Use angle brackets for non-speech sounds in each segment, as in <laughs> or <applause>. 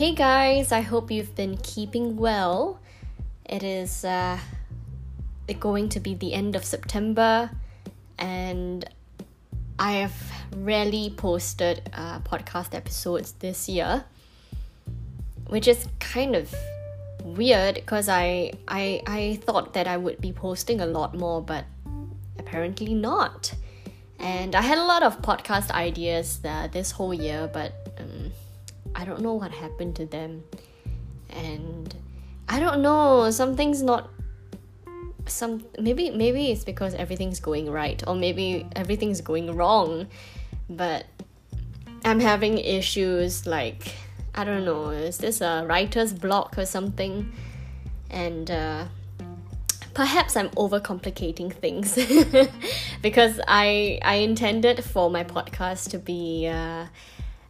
Hey guys, I hope you've been keeping well. It is uh, going to be the end of September, and I have rarely posted uh, podcast episodes this year, which is kind of weird because I, I I thought that I would be posting a lot more, but apparently not. And I had a lot of podcast ideas uh, this whole year, but um, I don't know what happened to them. And I don't know, something's not some maybe maybe it's because everything's going right or maybe everything's going wrong. But I'm having issues like I don't know, is this a writer's block or something? And uh perhaps I'm overcomplicating things <laughs> because I I intended for my podcast to be uh,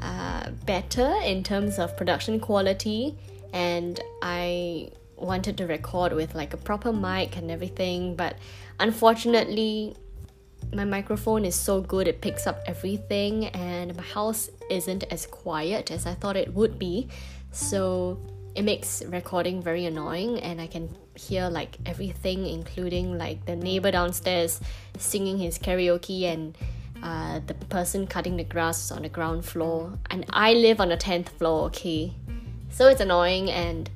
uh, better in terms of production quality, and I wanted to record with like a proper mic and everything, but unfortunately. My microphone is so good, it picks up everything, and my house isn't as quiet as I thought it would be. So, it makes recording very annoying, and I can hear like everything, including like the neighbor downstairs singing his karaoke and uh, the person cutting the grass is on the ground floor. And I live on the 10th floor, okay? So it's annoying, and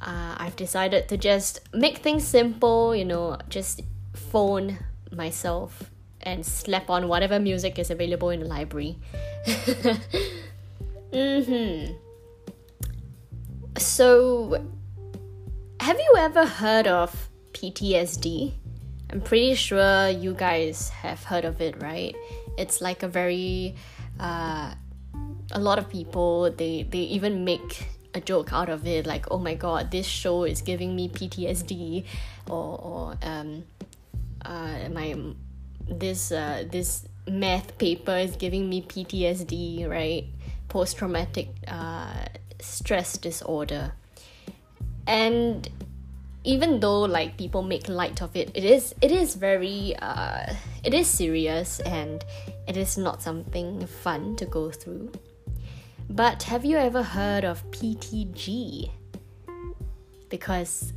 uh, I've decided to just make things simple, you know, just phone myself and slap on whatever music is available in the library. <laughs> mm hmm. So, have you ever heard of PTSD? I'm pretty sure you guys have heard of it, right? It's like a very uh, a lot of people they they even make a joke out of it like oh my god this show is giving me PTSD or or um uh my this uh this math paper is giving me PTSD right post traumatic uh stress disorder and even though like people make light of it it is it is very uh it is serious and it is not something fun to go through. But have you ever heard of PTG because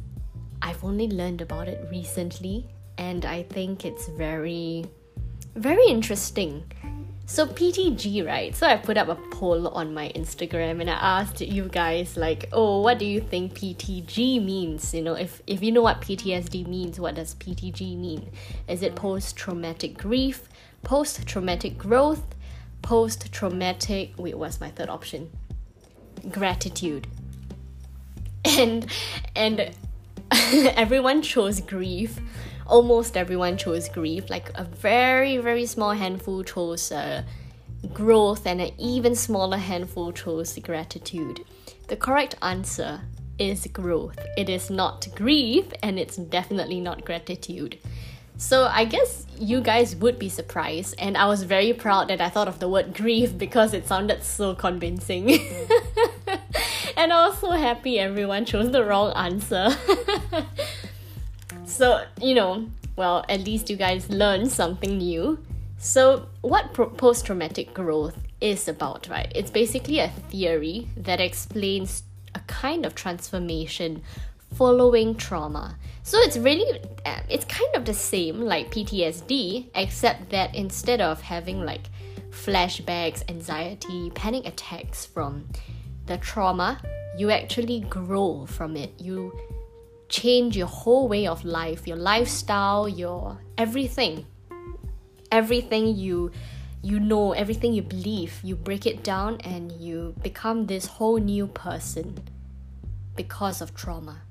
I've only learned about it recently and I think it's very very interesting so PTG, right? So I put up a poll on my Instagram and I asked you guys like, "Oh, what do you think PTG means?" You know, if if you know what PTSD means, what does PTG mean? Is it post traumatic grief, post traumatic growth, post traumatic Wait, what's my third option? Gratitude. And and <laughs> everyone chose grief almost everyone chose grief. Like a very, very small handful chose uh, growth, and an even smaller handful chose gratitude. The correct answer is growth. It is not grief, and it's definitely not gratitude. So I guess you guys would be surprised, and I was very proud that I thought of the word grief because it sounded so convincing. <laughs> and I was so happy everyone chose the wrong answer. <laughs> So, you know, well, at least you guys learned something new. So, what pro- post traumatic growth is about, right? It's basically a theory that explains a kind of transformation following trauma. So, it's really, uh, it's kind of the same like PTSD, except that instead of having like flashbacks, anxiety, panic attacks from the trauma, you actually grow from it. You change your whole way of life, your lifestyle, your everything. Everything you you know, everything you believe, you break it down and you become this whole new person because of trauma.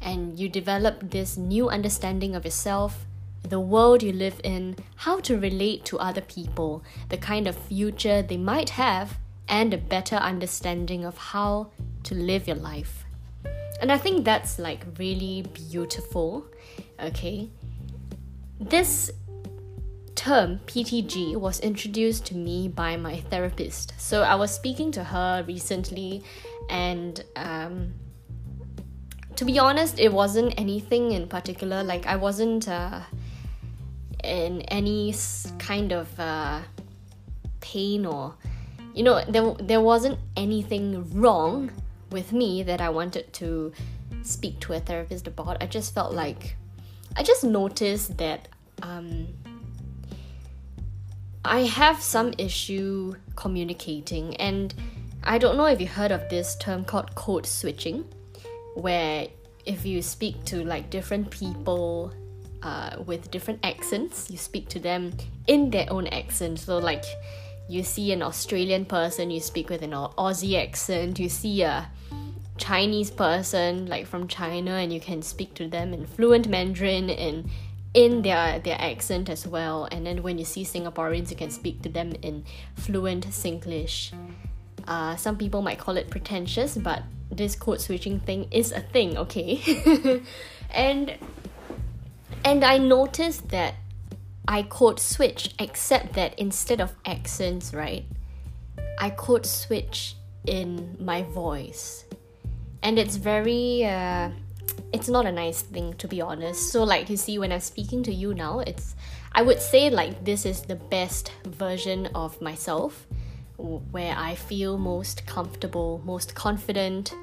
And you develop this new understanding of yourself, the world you live in, how to relate to other people, the kind of future they might have, and a better understanding of how to live your life. And I think that's like really beautiful. Okay. This term PTG was introduced to me by my therapist. So I was speaking to her recently, and um, to be honest, it wasn't anything in particular. Like, I wasn't uh, in any kind of uh, pain or you know, there, there wasn't anything wrong with me that I wanted to speak to a therapist about. I just felt like, I just noticed that um, I have some issue communicating, and I don't know if you heard of this term called code switching, where if you speak to like different people uh, with different accents, you speak to them in their own accent. So, like, you see an Australian person, you speak with an Aussie accent, you see a Chinese person like from China and you can speak to them in fluent Mandarin and in their their accent as well. And then when you see Singaporeans you can speak to them in fluent Singlish. Uh, some people might call it pretentious but this code switching thing is a thing okay? <laughs> And and I noticed that I code switch except that instead of accents right I code switch in my voice. And it's very uh, it's not a nice thing to be honest. So like you see when i'm speaking to you now it's i would say like this is the best version of myself where i feel most comfortable most confident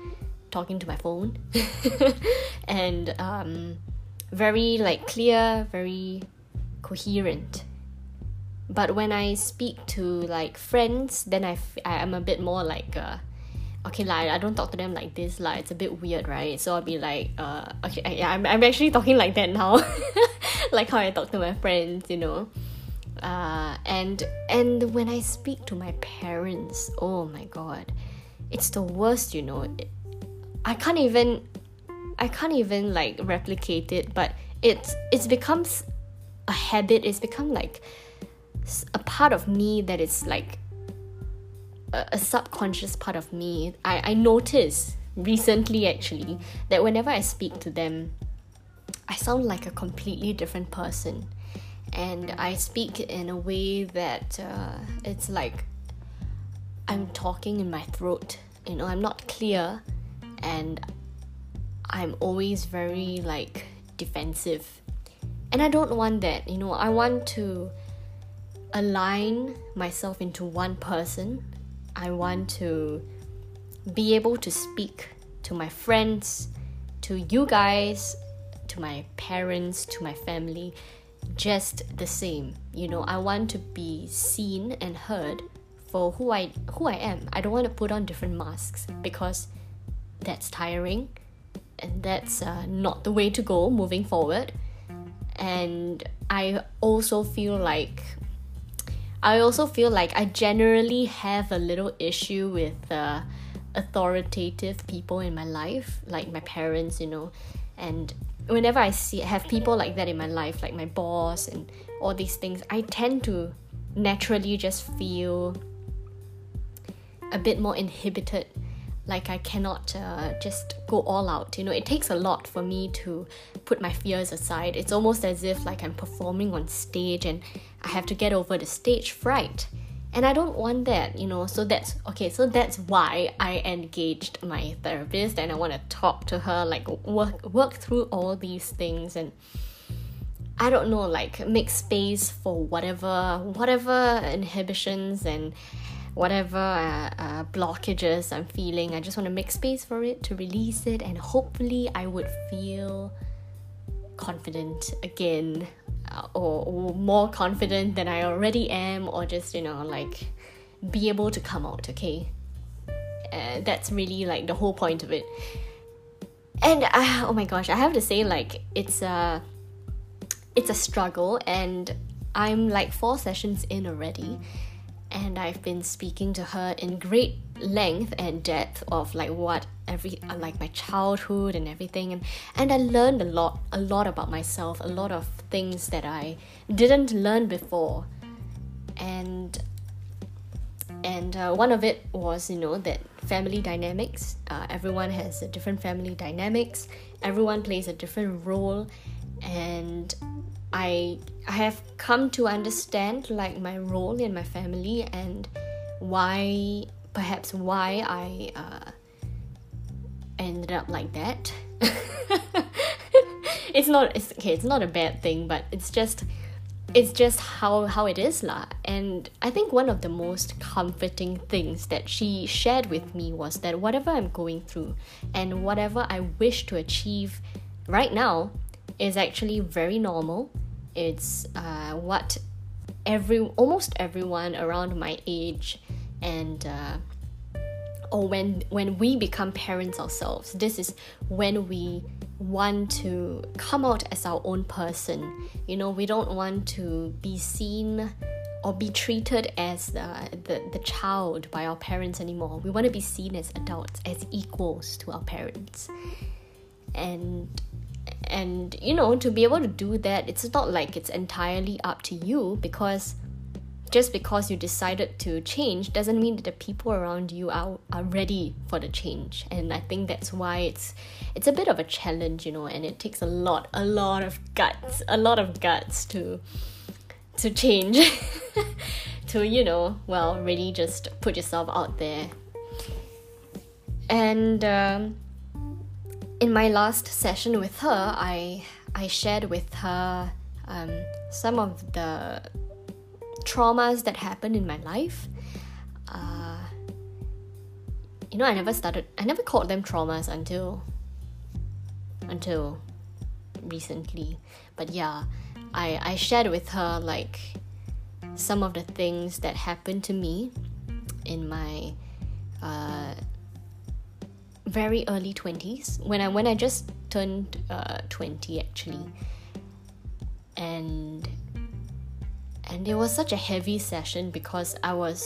talking to my phone. <laughs> And um, very like clear very coherent. But when i speak to like friends then I f- i'm a bit more like uh, okay like I don't talk to them like this like it's a bit weird right? So I'll be like uh okay yeah I'm, I'm actually talking like that now. <laughs> Like how I talk to my friends you know? Uh and and when I speak to my parents oh my god it's the worst you know? It, I can't even I can't even like replicate it but it's it's becomes a habit it's become like a part of me that is like a, a subconscious part of me. I, I notice recently actually that whenever I speak to them, I sound like a completely different person. And I speak in a way that uh, it's like I'm talking in my throat. You know, I'm not clear and I'm always very like defensive. And I don't want that, you know, I want to align myself into one person I want to be able to speak to my friends, to you guys, to my parents, to my family, just the same. You know, I want to be seen and heard for who I who I am. I don't want to put on different masks because that's tiring and that's uh, not the way to go moving forward. And I also feel like I also feel like I generally have a little issue with uh, authoritative people in my life, like my parents, you know, and whenever I see have people like that in my life, like my boss and all these things, I tend to naturally just feel a bit more inhibited like I cannot uh, just go all out. You know, it takes a lot for me to put my fears aside. It's almost as if like I'm performing on stage and I have to get over the stage fright. And I don't want that, you know. So that's okay. So that's why I engaged my therapist and I want to talk to her, like work work through all these things and I don't know, like make space for whatever whatever inhibitions and whatever uh, uh, blockages I'm feeling. I just want to make space for it to release it, and hopefully, I would feel confident again, uh, or, or more confident than I already am, or just you know, like be able to come out. Okay, uh, that's really like the whole point of it. And uh, oh my gosh, I have to say, like it's a it's a struggle, and I'm like four sessions in already and I've been speaking to her in great length and depth of like what every like my childhood and everything. And and I learned a lot a lot about myself a lot of things that I didn't learn before. And and uh, one of it was you know that family dynamics. Uh, everyone has a different family dynamics. Everyone plays a different role. And I I have come to understand like my role in my family and why perhaps why I uh, ended up like that. <laughs> it's not it's okay, it's not a bad thing, but it's just it's just how how it is lah and i think one of the most comforting things that she shared with me was that whatever i'm going through and whatever i wish to achieve right now is actually very normal. It's uh, what every almost everyone around my age and uh, or when when we become parents ourselves this is when we want to come out as our own person. You know we don't want to be seen or be treated as the, the, the child by our parents anymore. We want to be seen as adults as equals to our parents. And and you know to be able to do that it's not like it's entirely up to you because just because you decided to change doesn't mean that the people around you are, are ready for the change. And i think that's why it's it's a bit of a challenge you know and it takes a lot a lot of guts a lot of guts to to change. <laughs> To you know well really just put yourself out there. And um, in my last session with her i i shared with her um, some of the traumas that happened in my life. Uh, you know, I never started. I never called them traumas until until recently. But yeah, I I shared with her like some of the things that happened to me in my uh, very early 20s when I when I just turned uh, 20 actually. And and it was such a heavy session because I was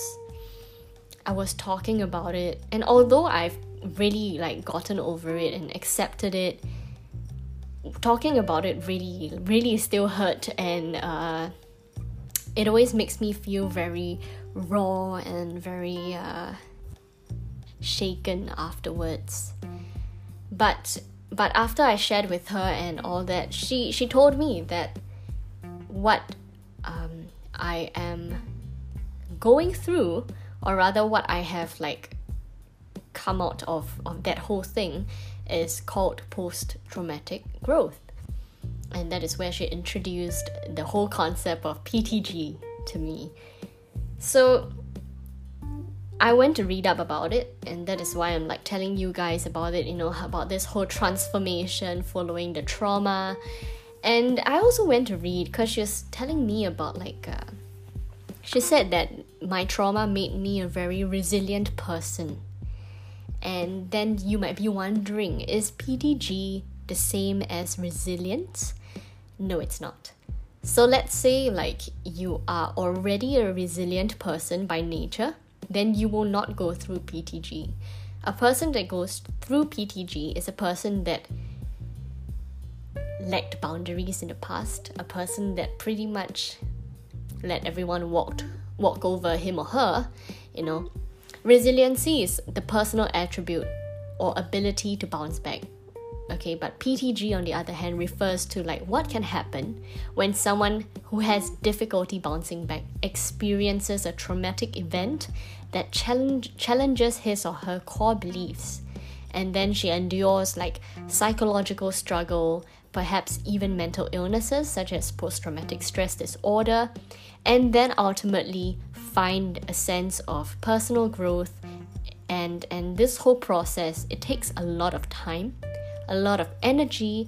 I was talking about it. And although I've really like gotten over it and accepted it talking about it really really still hurt and uh, it always makes me feel very raw and very uh, shaken afterwards but but after I shared with her and all that she she told me that what um, I am going through, or rather, what I have like come out of, of that whole thing is called post traumatic growth. And that is where she introduced the whole concept of PTG to me. So I went to read up about it, and that is why I'm like telling you guys about it, you know, about this whole transformation following the trauma and I also went to read because she was telling me about like uh, she said that my trauma made me a very resilient person. And then you might be wondering, is PTG the same as resilience? No, it's not. So let's say like you are already a resilient person by nature, then you will not go through PTG. A person that goes through PTG is a person that lacked boundaries in the past, a person that pretty much let everyone walk walk over him or her, you know. Resiliency is the personal attribute or ability to bounce back. Okay, but PTG on the other hand refers to like what can happen when someone who has difficulty bouncing back experiences a traumatic event that challenge, challenges his or her core beliefs and then she endures like psychological struggle, perhaps even mental illnesses such as post traumatic stress disorder, and then ultimately find a sense of personal growth. And, and this whole process, it takes a lot of time, a lot of energy,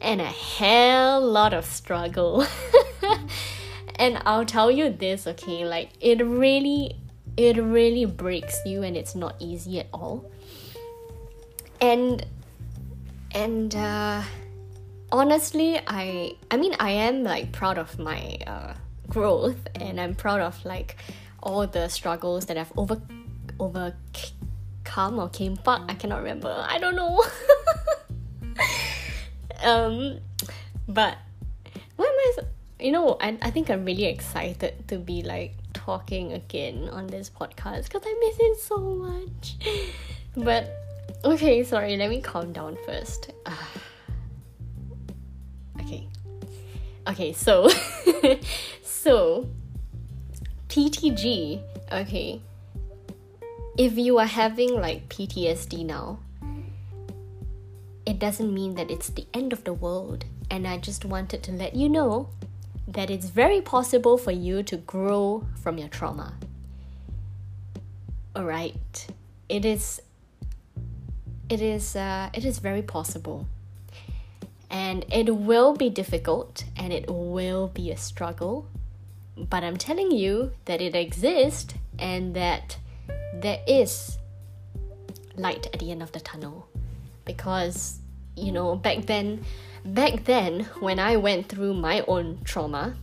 and a hell lot of struggle. <laughs> and I'll tell you this, okay, like it really, it really breaks you, and it's not easy at all. And and uh, honestly i i mean i am like proud of my uh, growth and i'm proud of like all the struggles that i've over overcome or came back i cannot remember i don't know <laughs> um but why am i you know I, I think i'm really excited to be like talking again on this podcast because i miss it so much. But okay sorry let me calm down first. <sighs> Okay. Okay, so <laughs> so ptg okay. If you are having like ptsd now it doesn't mean that it's the end of the world and i just wanted to let you know that it's very possible for you to grow from your trauma. Alright. It is it is uh, it is very possible. And it will be difficult and it will be a struggle. But I'm telling you that it exists and that there is light at the end of the tunnel. Because, you know, back then back then when I went through my own trauma,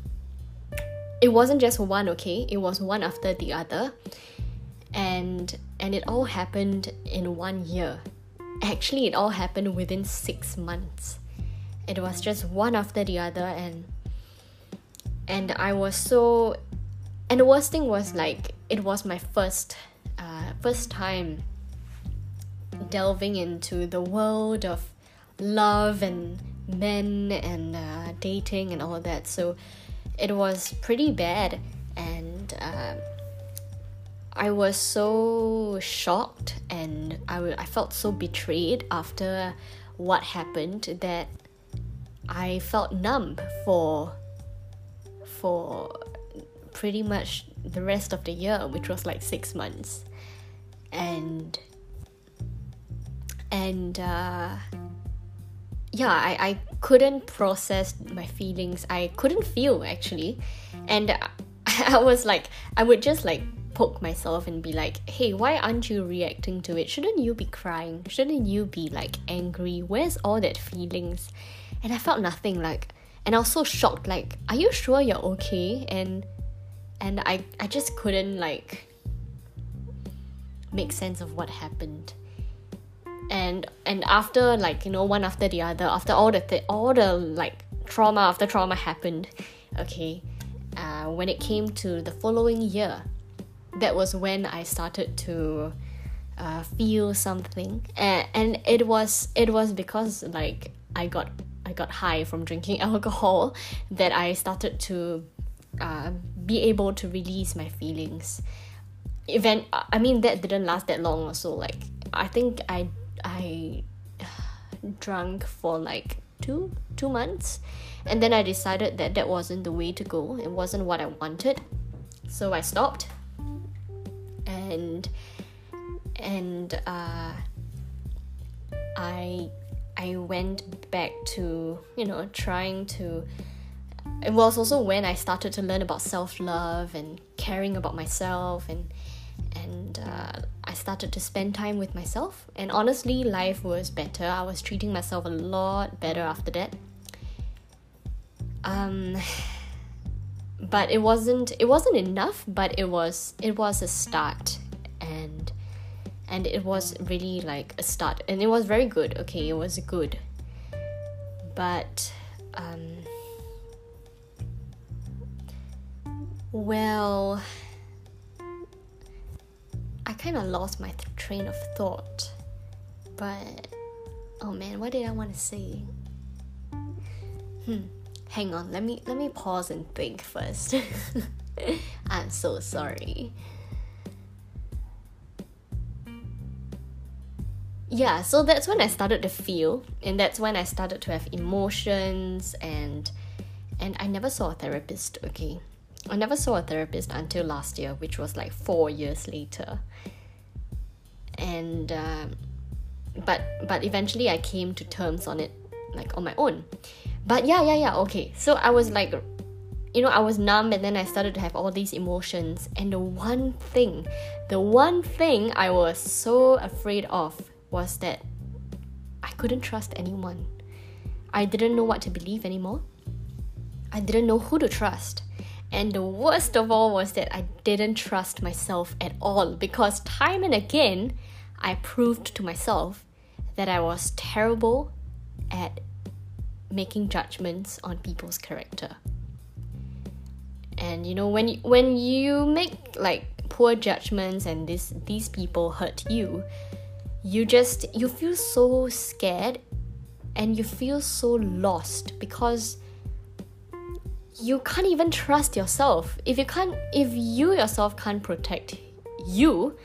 it wasn't just one, okay? It was one after the other. And and it all happened in one year actually it all happened within six months it was just one after the other and and i was so and the worst thing was like it was my first uh, first time delving into the world of love and men and uh, dating and all that so it was pretty bad and uh, I was so shocked and I, w- I felt so betrayed after what happened that I felt numb for for pretty much the rest of the year, which was like six months. And and uh, yeah, I, I couldn't process my feelings. I couldn't feel actually. And I, <laughs> I was like I would just like poke myself and be like, hey, why aren't you reacting to it? Shouldn't you be crying? Shouldn't you be like angry? Where's all that feelings? And I felt nothing like and I was so shocked, like, are you sure you're okay? And and I I just couldn't like make sense of what happened. And and after like, you know, one after the other, after all the th- all the like trauma after trauma happened, okay, uh, when it came to the following year, that was when I started to uh, feel something, and, and it was it was because like I got I got high from drinking <laughs> alcohol that I started to uh, be able to release my feelings. Event I mean that didn't last that long also like I think I I drunk for like two two months. And then I decided that that wasn't the way to go. It wasn't what I wanted. So I stopped. And and uh, I I went back to you know trying to it was also when I started to learn about self love and caring about myself and and uh, I started to spend time with myself and honestly life was better. I was treating myself a lot better after that. Um <sighs> but it wasn't it wasn't enough but it was it was a start and and it was really like a start and it was very good okay it was good. But um well kind of lost my th- train of thought. But oh man what did i want to say? Hmm hang on let me let me pause and think first. <laughs> I'm so sorry. Yeah so that's when i started to feel and that's when i started to have emotions and and i never saw a therapist okay i never saw a therapist until last year which was like four years later and um, but but eventually i came to terms on it like on my own but yeah, yeah, yeah, okay. So I was like, you know, I was numb and then I started to have all these emotions. And the one thing, the one thing I was so afraid of was that I couldn't trust anyone. I didn't know what to believe anymore. I didn't know who to trust. And the worst of all was that I didn't trust myself at all because time and again I proved to myself that I was terrible at making judgments on people's character. And you know when you, when you make like poor judgments and this these people hurt you, you just you feel so scared and you feel so lost because you can't even trust yourself. If you can't if you yourself can't protect you,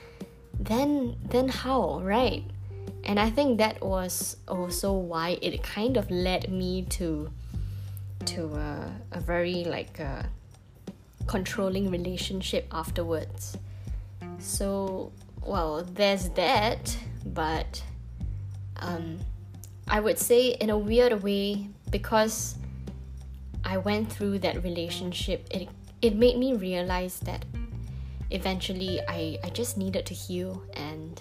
then then how, right? and I think that was also why it kind of led me to to a, a very like a controlling relationship afterwards. So, well, there's that, but um, I would say in a weird way because I went through that relationship, it it made me realize that eventually I, I just needed to heal and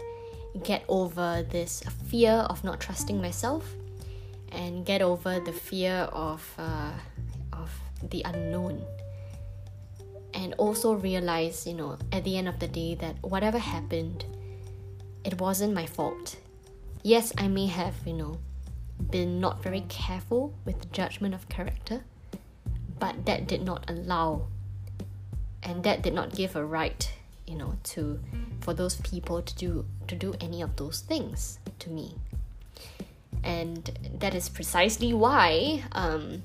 get over this fear of not trusting myself and get over the fear of uh, of the unknown. And also realize you know at the end of the day that whatever happened it wasn't my fault. Yes i may have you know been not very careful with the judgment of character but that did not allow and that did not give a right you know to for those people to do to do any of those things to me and that is precisely why um,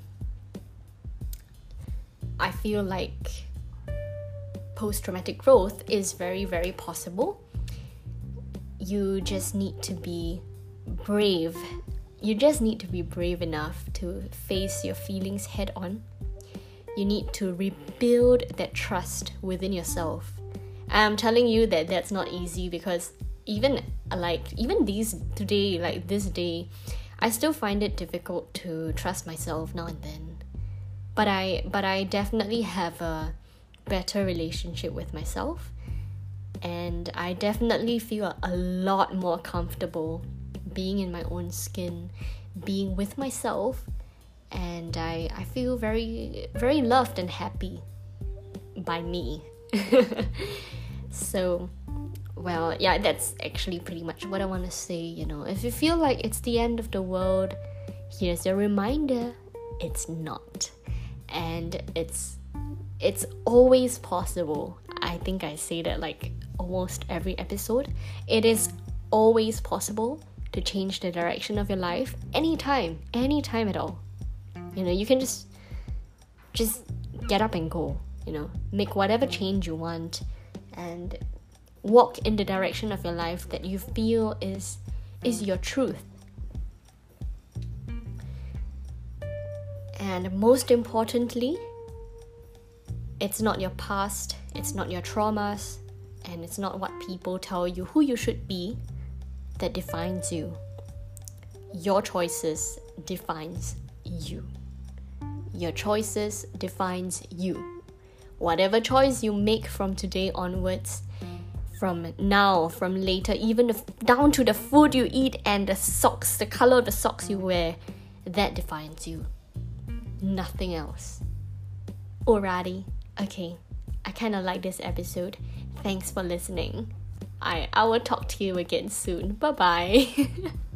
I feel like post traumatic growth is very, very possible. You just need to be brave. You just need to be brave enough to face your feelings head on. You need to rebuild that trust within yourself. I'm telling you that that's not easy because even like even these today like this day i still find it difficult to trust myself now and then but i but i definitely have a better relationship with myself and i definitely feel a lot more comfortable being in my own skin being with myself and i i feel very very loved and happy by me <laughs> so well, yeah, that's actually pretty much what I want to say. You know, if you feel like it's the end of the world, here's a reminder it's not. And it's it's always possible. I think I say that like almost every episode. It is always possible to change the direction of your life anytime, anytime at all. You know, you can just just get up and go, you know, make whatever change you want and walk in the direction of your life that you feel is is your truth. And most importantly, it's not your past, it's not your traumas, and it's not what people tell you who you should be that defines you. Your choices defines you. Your choices defines you. Whatever choice you make from today onwards from now, from later, even the, down to the food you eat and the socks, the color of the socks you wear, that defines you. Nothing else. Alrighty, okay. I kind of like this episode. Thanks for listening. I I will talk to you again soon. Bye bye. <laughs>